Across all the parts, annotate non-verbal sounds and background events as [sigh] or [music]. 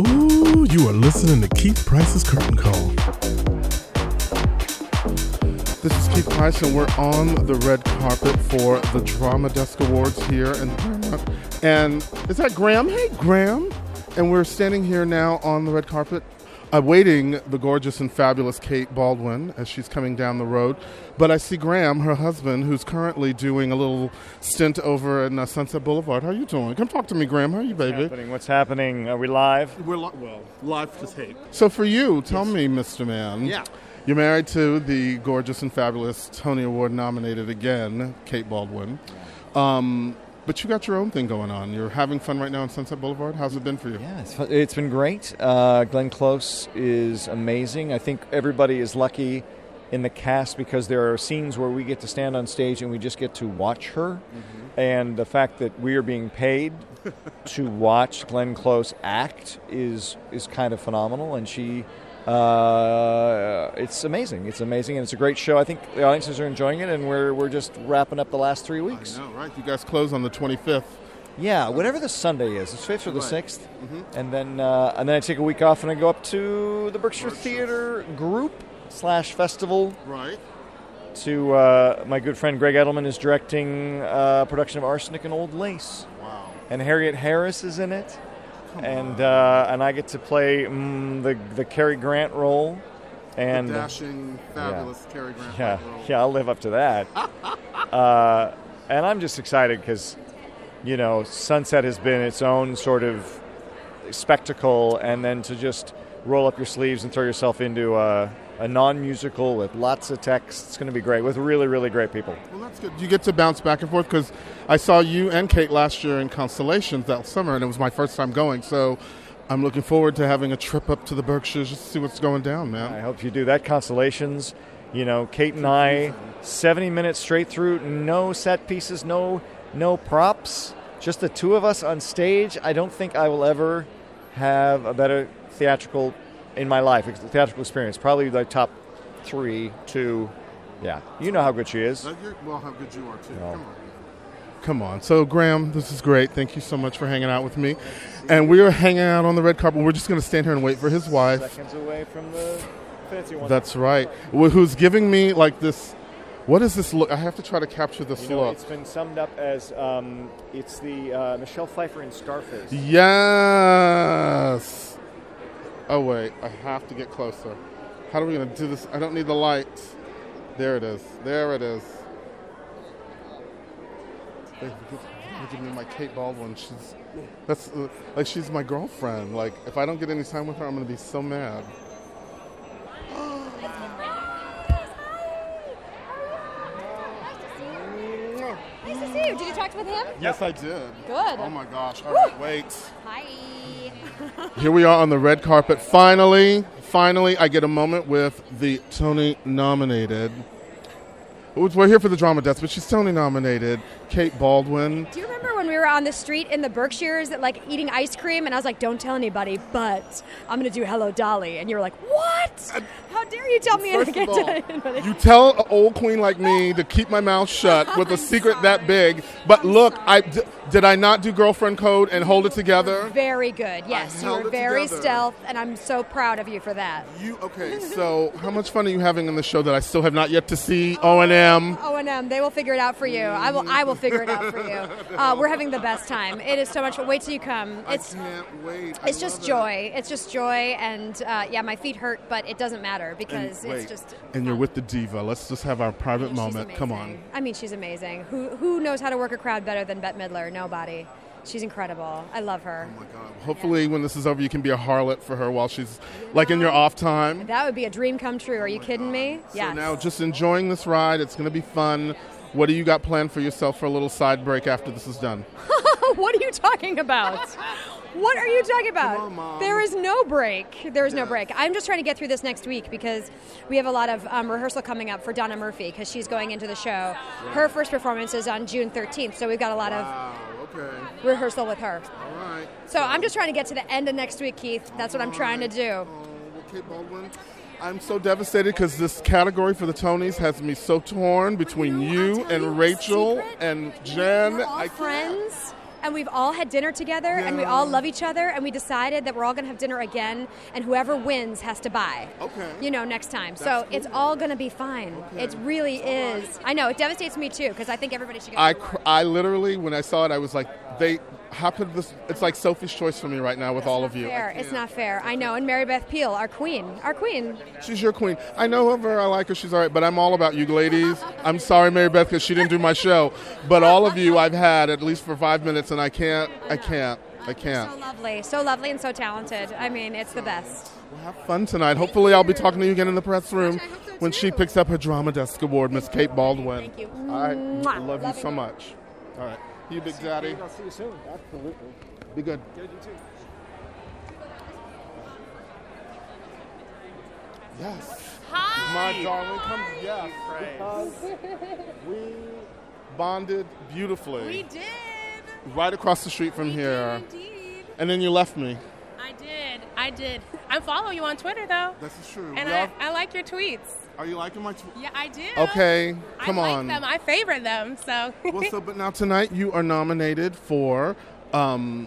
Ooh, you are listening to Keith Price's Curtain Call. This is Keith Price, and we're on the red carpet for the Drama Desk Awards here in Paramount. And is that Graham? Hey, Graham. And we're standing here now on the red carpet awaiting the gorgeous and fabulous Kate Baldwin as she's coming down the road. But I see Graham, her husband, who's currently doing a little stint over in uh, Sunset Boulevard. How are you doing? Come talk to me, Graham. How are you, baby? happening? What's happening? Are we live? We're li- well live to tape. So for you, tell me, Mr. Man. Yeah. You're married to the gorgeous and fabulous Tony Award nominated again, Kate Baldwin. Um, but you got your own thing going on. You're having fun right now on Sunset Boulevard. How's it been for you? Yeah, it's, it's been great. Uh, Glenn Close is amazing. I think everybody is lucky in the cast because there are scenes where we get to stand on stage and we just get to watch her. And the fact that we are being paid to watch Glenn Close act is is kind of phenomenal. And she, uh, it's amazing. It's amazing, and it's a great show. I think the audiences are enjoying it, and we're we're just wrapping up the last three weeks. I know, right? You guys close on the 25th. Yeah, whatever the Sunday is, the fifth or the Right. 6th and then uh, and then I take a week off and I go up to the Berkshire Theater Group slash Festival Right. to uh, my good friend Gregg Edelman is directing uh, a production of Arsenic and Old Lace, Wow. and Harriet Harris is in it, and uh, and I get to play mm, the the Cary Grant role, and the dashing, fabulous Cary Grant. yeah, role. yeah, I'll live up to that. [laughs] uh, and I'm just excited because, you know, Sunset has been its own sort of spectacle, and then to just roll up your sleeves and throw yourself into a, a non-musical with lots of text, it's going to be great with really, really great people. Well, that's good. You get to bounce back and forth because I saw you and Kate last year in Constellations that summer, and it was my first time going. So I'm looking forward to having a trip up to the Berkshires just to see what's going down, man. I hope you do that. Constellations, you know, Kate and I, 70 minutes straight through, no set pieces, no no props, just the two of us on stage. I don't think I will ever have a better theatrical in my life, theatrical experience. Probably the top three, two. Yeah, you know how good she is. Well, how good you are too. No. Come on. Come on. So, Graham, this is great. Thank you so much for hanging out with me. And we are hanging out on the red carpet. We're just going to stand here and wait for his wife. Seconds away from the fancy one. That's right. Who's giving me like this? What is this look? I have to try to capture this you know, look. it's been summed up as um, it's the uh, Michelle Pfeiffer in Scarface. Yes. Oh wait, I have to get closer. How are we gonna do this? I don't need the lights. There it is. There it is. They- Give me my Kate Baldwin. She's that's uh, like she's my girlfriend. Like if I don't get any time with her, I'm gonna be so mad. Nice to see you. Nice to see you. Did you talk with him? Yes, I did. Good. Oh my gosh. All right, wait. Hi. Here we are on the red carpet. Finally, finally, I get a moment with the Tony nominated. We're here for the drama desk, but she's Tony nominated. Kate Baldwin. Do you remember when we were on the street in the Berkshires, like eating ice cream, and I was like, "Don't tell anybody, but I'm gonna do Hello Dolly," and you were like, "What? Uh, how dare you tell me?" First of all, tell anybody." you tell an old queen like me to keep my mouth shut [laughs] with a secret that big. But I'm look, sorry. I d- did I not do girlfriend code and hold it together? Very good. Yes, you were very together. stealth, and I'm so proud of you for that. You okay? So [laughs] how much fun are you having in the show that I still have not yet to see? O and M. O and M, they will figure it out for you. I will. I will figure it out for you. [laughs] Uh, we're having the best time. It is so much fun. Wait till you come. It's I can't wait. I it's just love it. joy. It's just joy, and uh, yeah, my feet hurt, but it doesn't matter And because wait, it's just. and you're with the diva. Let's just have our private She's moment. Come on. I mean, she's amazing. Who who knows how to work a crowd better than Bette Midler? Nobody. She's incredible. I love her. Oh my God. Hopefully, when this is over, you can be a harlot for her while she's like in your off time. That would be a dream come true. Are you kidding me? Yeah. So Yes. now, just enjoying this ride. It's going to be fun. What do you got planned for yourself for a little side break after this is done? [laughs] what are you talking about? What are you talking about? Come on, Mom. There is no break. There is no break. I'm just trying to get through this next week because we have a lot of um, rehearsal coming up for Donna Murphy because she's going into the show. Her first performance is on June 13th, so we've got a lot of Okay. rehearsal with her. All right. So I'm just trying to get to the end of next week, Keith. That's what I'm trying to do. Oh, well, Kate Baldwin. I'm so devastated because this category for the Tonys has me so torn between you and Rachel and Jen. We're all I can't. friends. and we've all had dinner together, and we all love each other, and we decided that we're all going to have dinner again, and whoever wins has to buy. Okay. You know, next time. so That's it's all going to be fine. It really is. I know it devastates me too because I think everybody should get. I, cr- I literally, when I saw it, I was like, they. How could this? It's like Sophie's choice for me right now with all of you. Fair. It's can't. fair. I know. And Mary Beth Peil, our queen, our queen. She's your queen. I know of her. I like her. She's all right. But I'm all about you ladies. I'm sorry, Mary Beth, because she didn't do my show. But all of you, I've had at least for five minutes, and I can't. I can't. I can't. So lovely, so lovely, and so talented. I mean, it's the best. Well, have fun tonight. Hopefully, I'll be talking to you again in the press room so, when she picks up her Drama Desk Award, Miss Kate Baldwin. Thank you. All right. Love you so much. All right. You, Big Daddy. I'll see you soon. Absolutely. Be good. Good, you too. Yes. Hi. My darling, come. Yes. Because [laughs] we bonded beautifully. We did. right across the street from We here. did indeed. And then you left me. I did. I did. I follow you on Twitter though, This is true. and I, all- I like your tweets. Are you liking my tweet? Yeah, I do. Okay, come I like them. I favor them. So. well, so [laughs] but now tonight you are nominated for um,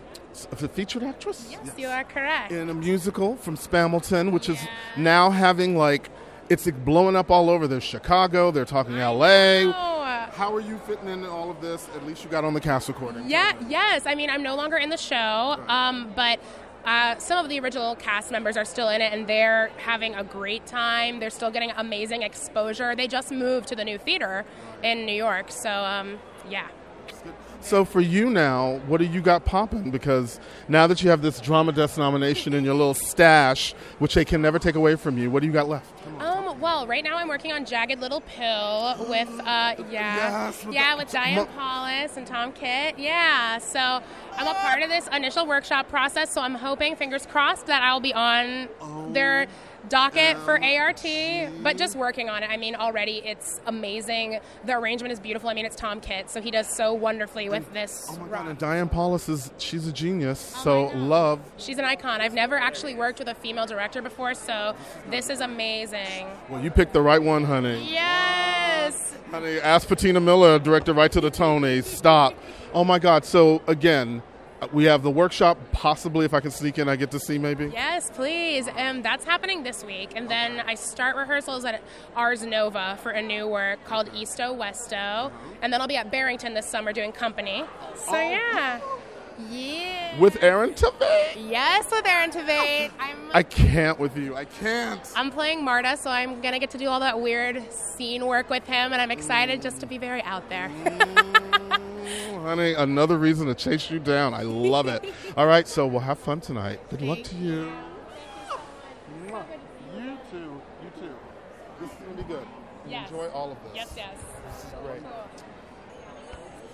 the featured actress. yes, you are correct. In a musical from Spamilton, which is now having like it's like, blowing up all over. There's Chicago. They're talking L.A. Oh. How are you fitting into all of this? At least you got on the cast recording. Yeah, yes. I mean, I'm no longer in the show, um, but uh, some of the original cast members are still in it, and they're having a great time. They're still getting amazing exposure. They just moved to the new theater in New York, so um, yeah. So for you now, what do you got popping? Because now that you have this drama desk nomination in your little stash, which they can never take away from you, what do you got left? Um, well, right now I'm working on Jagged Little Pill with, uh, yeah, Yes, with yeah, the- with Diane Paulus and Tom Kitt. Yeah, so I'm a part of this initial workshop process. So I'm hoping, fingers crossed, that I'll be on their docket for um, ART. But just working on it. I mean, already it's amazing. The arrangement is beautiful. I mean, it's Tom Kitt, so he does so wonderfully with this. Oh my rock. God! And Diane Paulus is she's a genius. Oh, so love. She's an icon. I've never actually worked with a female director before, so this is amazing. Well, you picked the right one, honey. Yes. Honey, ask Patina Miller, director right to the Tonys. Stop. Oh my God! So again, we have the workshop. Possibly, if I can sneak in, I get to see maybe. Yes, please. Um, that's happening this week. And then I start rehearsals at Ars Nova for a new work called Easto Westo. And then I'll be at Barrington this summer doing company. So, yeah. Yeah. With Aaron Tveit. Yes, with Aaron Tveit. I'm, I can't with you. I can't. I'm playing Marta, so I'm going to get to do all that weird scene work with him. And I'm excited just to be very out there. Oh, honey, another reason to chase you down. I love it. [laughs] All right, so we'll have fun tonight. Good luck to you. Mwah. You too. You too. This is gonna be good. You Yes. Enjoy all of this. yes, yes. This is great.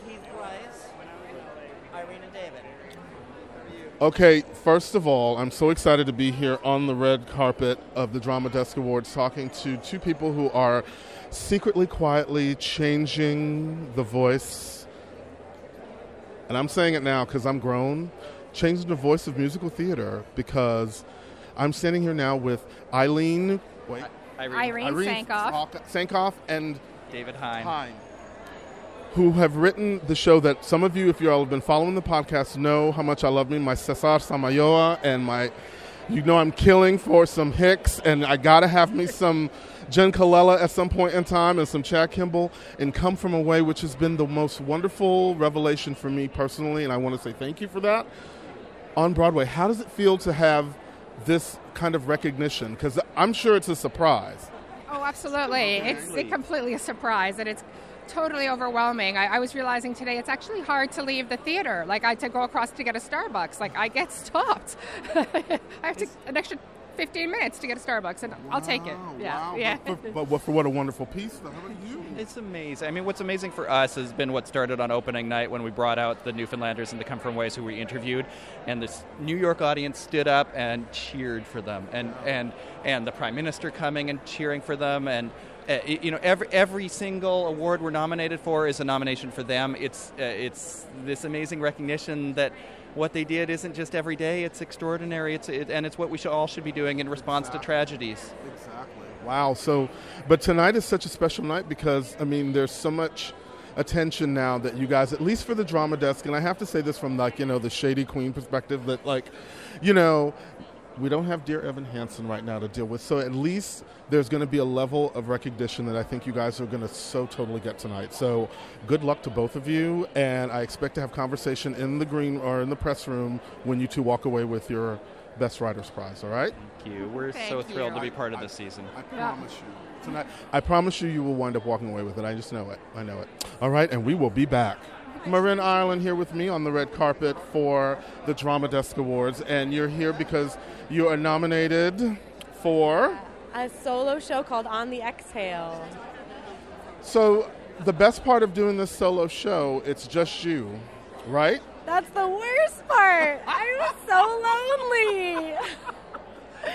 Keith Price, Irene and David. Okay, first of all, I'm so excited to be here on the red carpet of the Drama Desk Awards talking to two people who are secretly, quietly changing the voice. And I'm saying it now because I'm grown, changing the voice of musical theater because I'm standing here now with Eileen, wait, Irene, Irene Sankoff. Sankoff and David Hein. Hein, who have written the show that some of you, if you all have been following the podcast, know how much I love me, my Cesar Samayoa and my, you know, I'm killing for some Hicks, and I gotta have me some Jenn Colella at some point in time, and some Chad Kimball, and Come From Away, which has been the most wonderful revelation for me personally, and I want to say thank you for that. On Broadway, how does it feel to have this kind of recognition? Because I'm sure it's a surprise. Oh, absolutely. It's a completely a surprise, and it's totally overwhelming. I, I was realizing today it's actually hard to leave the theater. Like, I had to go across to get a Starbucks. Like, I get stopped. [laughs] I have to an extra 15 minutes to get a Starbucks, and I'll take it. Yeah, wow. yeah. But, but, but what- for what a wonderful piece, though. How about you? It's amazing. I mean, what's amazing for us has been what started on opening night when we brought out the Newfoundlanders and the Come From Aways who we interviewed, and this New York audience stood up and cheered for them, and and and the Prime Minister coming and cheering for them, and. Uh, you know, every every single award we're nominated for is a nomination for them. It's uh, it's this amazing recognition that what they did isn't just every day; it's extraordinary. It's it, and it's what we should, all should be doing in response to tragedies. Exactly. Wow. So, but tonight is such a special night because I mean, there's so much. attention now that you guys, at least for the drama desk, and I have to say this from like you know the shady queen perspective that like, you know, we don't have dear Evan Hansen right now to deal with. So at least there's going to be a level of recognition that I think you guys are going to so totally get tonight. So good luck to both of you, and I expect to have conversation in the green or in the press room when you two walk away with your best writers prize. All right? Thank you. We're Thank so you. thrilled to be part of this season. I promise you tonight. I promise you, you will wind up walking away with it. I just know it. I know it. All right, and we will be back. Marin Ireland here with me on the red carpet for the Drama Desk Awards, and you're here because you are nominated for. a solo show called On the Exhale. So, the best part of doing this solo show, it's just you, right? That's the worst part. I was so lonely.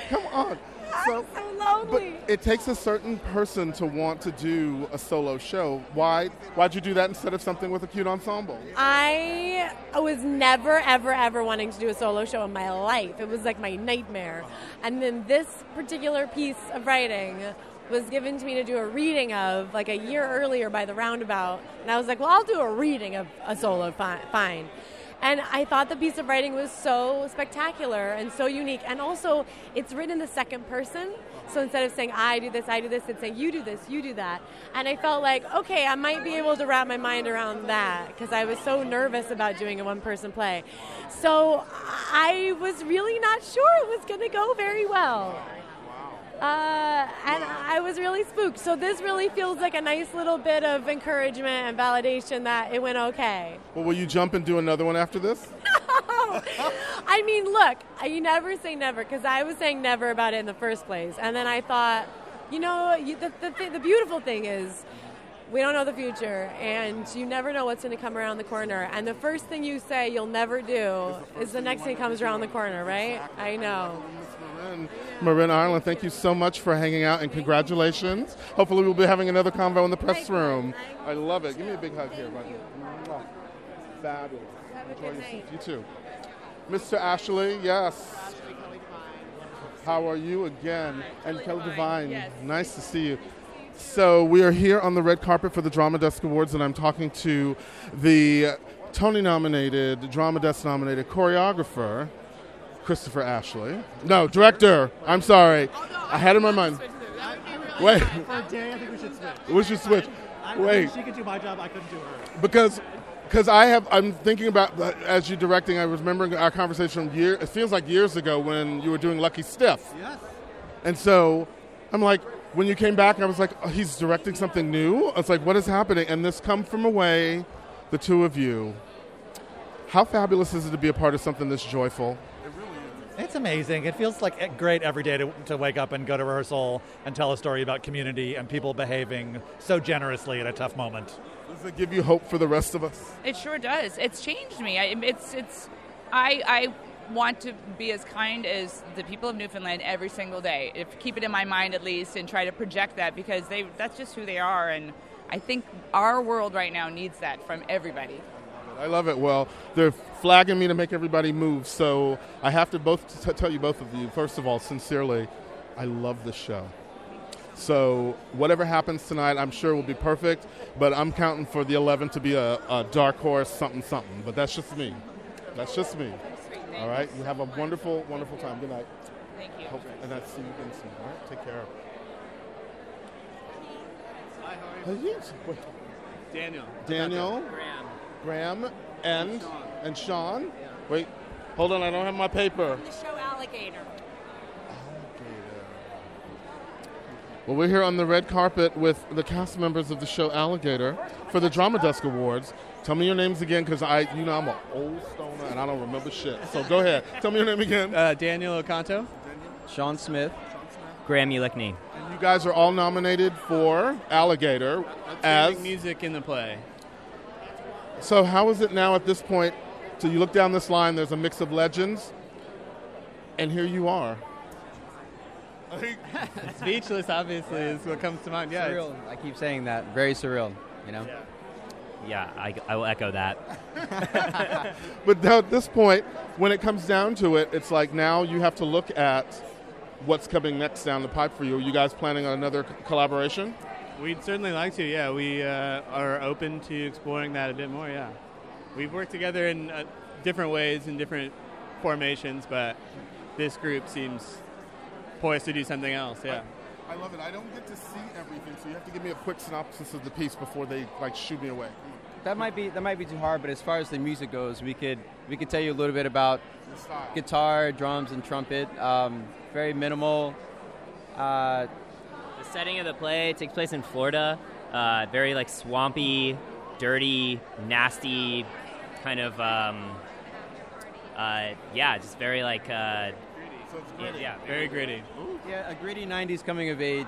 Come on. So, so but it takes a certain person to want to do a solo show. Why? Why'd you do that instead of something with a cute ensemble? I was never, ever, ever wanting to do a solo show in my life. It was like my nightmare. And then this particular piece of writing was given to me to do a reading of like a year earlier by the Roundabout. And I was like, well, I'll do a reading of a solo, fi- fine. And I thought the piece of writing was so spectacular and so unique. And also, it's written in the second person. So instead of saying, I do this, I do this, it's saying, you do this, you do that. And I felt like, okay, I might be able to wrap my mind around that because I was so nervous about doing a one person play. So I was really not sure it was going to go very well. Uh, and I was really spooked. So this really feels like a nice little bit of encouragement and validation that it went okay. Well, will you jump and do another one after this? [laughs] I mean, look, you never say never because I was saying never about it in the first place, and then I thought, you know, you, the the, th- the beautiful thing is. We don't know the future, and you never know what's going to come around the corner. And the first thing you say you'll never do is the next thing comes around the corner, right? I know. Marin, Marin Ireland, thank you so much for hanging out and congratulations. Hopefully, we'll be having another convo in the press room. I love it. Give me a big hug here, right here. Fabulous. Enjoy your seat. You too. Mr. Ashley, yes. How are you again? And Kelly Devine, nice to see you. So we are here on the red carpet for the Drama Desk Awards, and I'm talking to the Tony-nominated, Drama Desk-nominated choreographer, Christopher Ashley. No, director. I'm sorry. I had it in my mind. Wait, For Day, I think we should switch. we should switch. I, Wait, She could do my job, I couldn't do her. because because I have I'm thinking about uh, as you're directing. I was remembering our conversation from year. It feels like years ago when you were doing Lucky Stiff. Yes. And so I'm like, when you came back, I was like, oh, he's directing something new. I was like, what is happening? And this come from away, the two of you. How fabulous is it to be a part of something this joyful? It's amazing. It feels like eh, great every day to, to wake up and go to rehearsal and tell a story about community and people behaving so generously at a tough moment. Does it give you hope for the rest of us? It sure does. It's changed me. I, it's it's I I want to be as kind as the people of Newfoundland every single day. If keep it in my mind at least and try to project that because they that's just who they are and I think our world right now needs that from everybody. I love it. Well, they're flagging me to make everybody move, so I have to both t- tell you both of you. First of all, sincerely, I love the show. So whatever happens tonight, I'm sure will be perfect. But I'm counting for the 11 to be a, a dark horse, something, something. But that's just me. That's just me. All right. You have a wonderful, wonderful time. Good night. Thank you. Hope, and I see you again soon. All right. Take care. Hi, how are you? Wait, Daniel. Daniel. Graham. Graham and and Sean. Wait, hold on. I don't have my paper. The show Alligator. Well, we're here on the red carpet with the cast members of the show Alligator for the Drama Desk Awards. Tell me your names again, because I, you know, I'm an old stoner and I don't remember shit. So go ahead. [laughs] Tell me your name again. Uh, Daniel Ocanto. Sean Smith, Graham Ulicny. You guys are all nominated for Alligator as. Music in the play. So how is it now at this point? So you look down this line. There's a mix of legends, and here you are. [laughs] Speechless, obviously, is what comes to mind. Yeah. Surreal. I keep saying that. Very surreal. You know. Yeah, I, I will echo that. [laughs] But now at this point, when it comes down to it, it's like now you have to look at what's coming next down the pipe for you. Are you guys planning on another collaboration? We'd certainly like to. Yeah, we uh, are open to exploring that a bit more. Yeah, we've worked together in uh, different ways in different formations, but this group seems poised to do something else. Yeah. I love it. I don't get to see everything, so you have to give me a quick synopsis of the piece before they like shoot me away. That might be that might be too hard, but as far as the music goes, we could we could tell you a little bit about guitar, drums, and trumpet. Um, very minimal. Uh, The setting of the play takes place in Florida. Uh, very like swampy, dirty, nasty, kind of um, uh, yeah, just very like uh, yeah, yeah, Very gritty. yeah, a gritty '90s coming of age.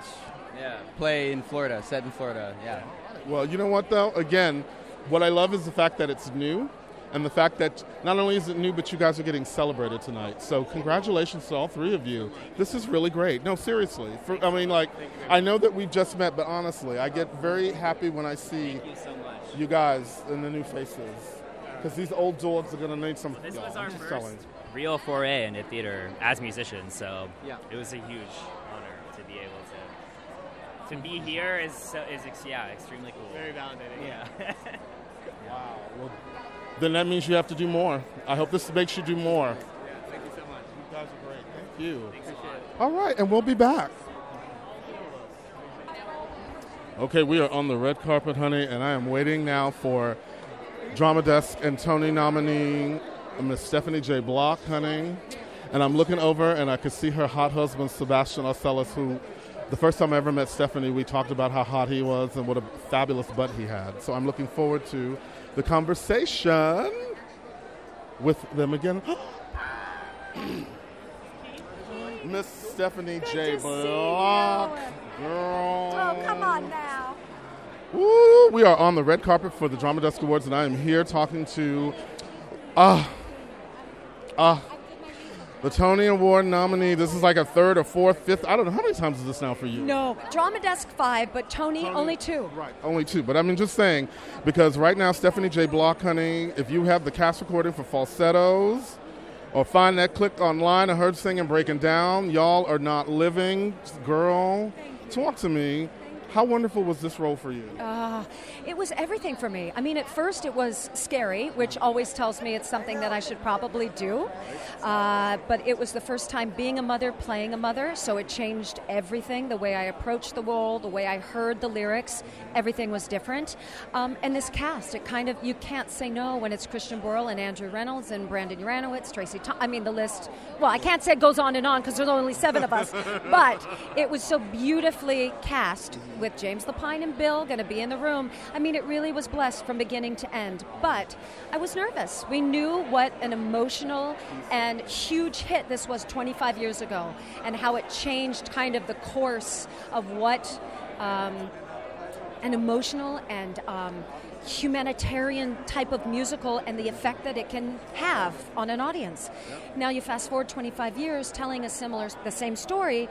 Yeah, play in Florida, set in Florida. Yeah. Well, you know what though? Again, what I love is the fact that it's new. And the fact that not only is it new, but you guys are getting celebrated tonight. So congratulations to all three of you. This is really great. No, seriously. For, I mean, like, I know that we've just met, but honestly, I get very happy when I see you guys and the new faces. Because these old dogs are going to need some. This y'all, was I'm our first telling. real foray into theater as musicians, so Yeah. it was a huge honor to be able to to be here. Is so, is yeah, extremely cool. Very validating. Yeah. [laughs] Wow. Well, then that means you have to do more. I hope this makes you do more. Yeah. Thank you so much. You guys are great. Thank you. All right, and we'll be back. Okay, we are on the red carpet, honey, and I am waiting now for Drama Desk and Tony nominee uh, Miss Stephanie J. Block, honey. And I'm looking over, and I could see her hot husband, Sebastian Arcelus, who the first time I ever met Stephanie, we talked about how hot he was and what a fabulous butt he had. So I'm looking forward to the conversation with them again. [gasps] Miss Stephanie J. Block. Girl. Oh, come on now. Woo! We are on the red carpet for the Drama Desk Awards, and I am here talking to, ah, ah, the Tony Award nominee. This is like a third or fourth, fifth. I don't know how many times is this now for you. No, Drama Desk five, but Tony, only two. Right, only two. But I mean, just saying, because right now, Stephanie J. Block, honey, if you have the cast recording for falsettos, or find that clip online of her singing Breaking Down, y'all are not living. Girl, talk to me. How wonderful was this role for you? Uh, it was everything for me. I mean, at first it was scary, which always tells me it's something that I should probably do. Uh, but it was the first time being a mother, playing a mother, so it changed everything the way I approached the role, the way I heard the lyrics. Everything was different. Um, and this cast, it kind of, you can't say no when it's Christian Borle and Andrew Rannells and Brandon Uranowitz, Tracy Tom- I mean, the list, well, I can't say it goes on and on because there's only seven of us, [laughs] but it was so beautifully cast with James Lapine and Bill going to be in the room. I mean, it really was blessed from beginning to end. But I was nervous. We knew what an emotional and huge hit this was 25 years ago, and how it changed kind of the course of what um, an emotional and um, humanitarian type of musical and the effect that it can have on an audience. Now you fast forward 25 years telling a similar, the same story,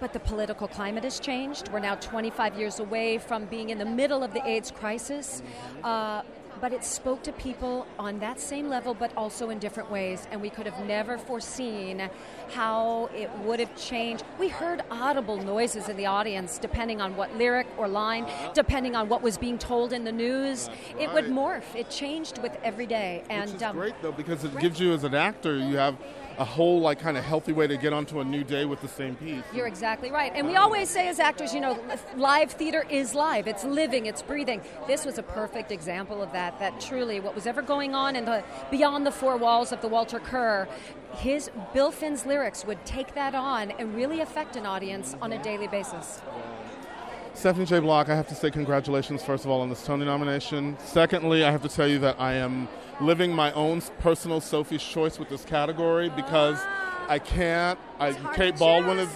but the political climate has changed. We're now 25 years away from being in the middle of the AIDS crisis. Uh, but it spoke to people on that same level, but also in different ways. And we could have never foreseen how it would have changed. We heard audible noises in the audience, depending on what lyric or line, depending on what was being told in the news. It would morph. It changed with every day. And Which is um, great though because it gives you as an actor you have a whole like kind of healthy way to get onto a new day with the same piece. You're exactly right. And we always say as actors, you know, live theater is live. It's living, it's breathing. This was a perfect example of that, that truly what was ever going on in the beyond the four walls of the Walter Kerr, his Bill Finn's lyrics would take that on and really affect an audience on a daily basis. Stephanie J. Block, I have to say congratulations first of all on this Tony nomination. Secondly, I have to tell you that I am living my own personal Sophie's choice with this category because I can't. I Kate Baldwin is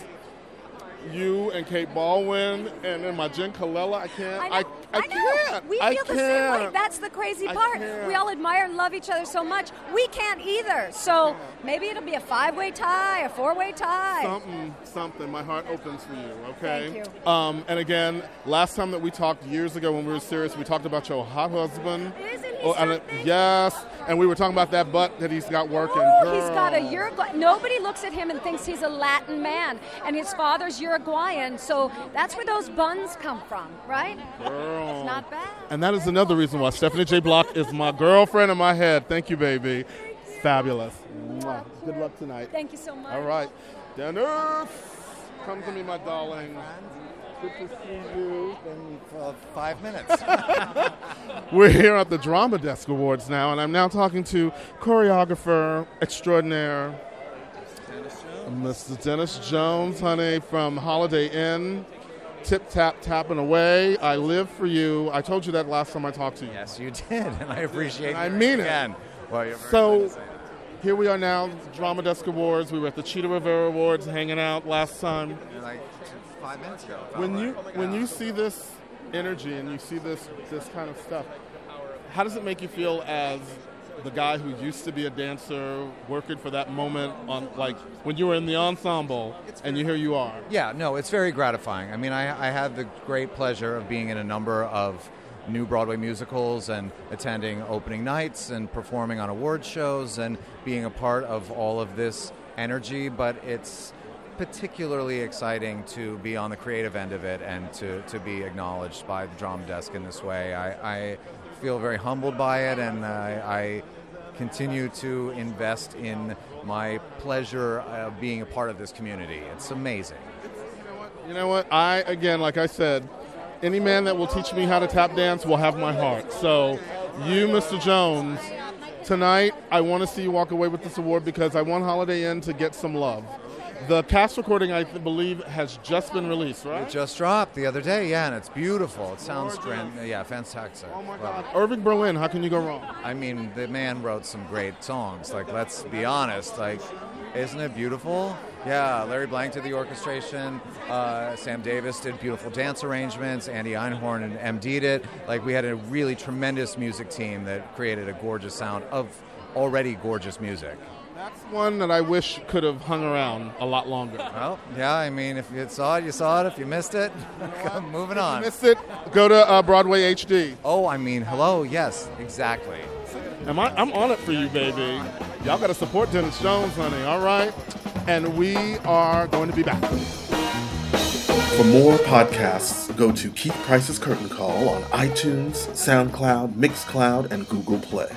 you and Kate Baldwin, and then my Jenn Colella. I can't. I. I, I, I know. can't. We I feel the same way. That's the crazy part. We all admire and love each other so much. We can't either. So maybe it'll be a five-way tie, a four-way tie. Something, something. My heart opens for you. Okay. Thank you. Um, and again, last time that we talked years ago when we were serious, we talked about your hot husband. Isn't Oh, and, yes. And we were talking about that butt that he's got oh, working. Oh, he's got a Girl. Uruguay. Nobody looks at him and thinks he's a Latin man, and his father's Uruguayan. So that's where those buns come from, right? Girl. It's not bad. And that is another reason why Stephanie J. Block is my girlfriend in my head. Thank you, baby. Fabulous. Mwah. Good luck tonight. Thank you so much. All right. Dennis, come to me, my darling. Good to see you. For five minutes. [laughs] We're here at the Drama Desk Awards now, and I'm now talking to choreographer extraordinaire, Mr. Dennis Jones, honey, from Holiday Inn. Tip tap tapping away. I live for you. I told you that last time I talked to you. Yes, you did, [laughs] and I appreciate. I hearing mean it. again. Well, you're very So to say. Here we are now, Drama Desk Awards. We were at the Chita Rivera Awards, hanging out last time. like five minutes ago. When you when you see this energy and you see this this kind of stuff, how does it make you feel as the guy who used to be a dancer, working for that moment on like when you were in the ensemble, and you here you are. Yeah, no, it's very gratifying. I mean, I, I had the great pleasure of being in a number of new Broadway musicals and attending opening nights and performing on award shows and being a part of all of this energy, but it's particularly exciting to be on the creative end of it and to, to be acknowledged by the drama desk in this way. I, I feel very humbled by it and I, I continue to invest in my pleasure of being a part of this community. It's amazing. You know what? I again, like I said, any man that will teach me how to tap dance will have my heart. So, you, Mr. Jones, tonight I want to see you walk away with this award because I want Holiday Inn to get some love. The cast recording, I th- believe, has just been released, right? It just dropped the other day, yeah, and it's beautiful. It sounds grand, yeah, fantastic. Oh my God. Irving Berlin, how can you go wrong? I mean, the man wrote some great songs. Like, let's be honest. Like, isn't it beautiful? Yeah, Larry Blank did the orchestration. Uh, Sam Davis did beautiful dance arrangements. Andy Einhorn and MD'd it. Like, we had a really tremendous music team that created a gorgeous sound of already gorgeous music. That's one that I wish could have hung around a lot longer. Well, yeah, I mean, if you saw it, you saw it. If you missed it, [laughs] moving on. You missed it, go to uh, Broadway HD. Oh, I mean, hello, yes, exactly. Am I, I'm on it for you, baby. Y'all got to support Dennis Jones, honey, all right? And we are going to be back. For more podcasts, go to Keith Price's Curtain Call on iTunes, SoundCloud, Mixcloud, and Google Play.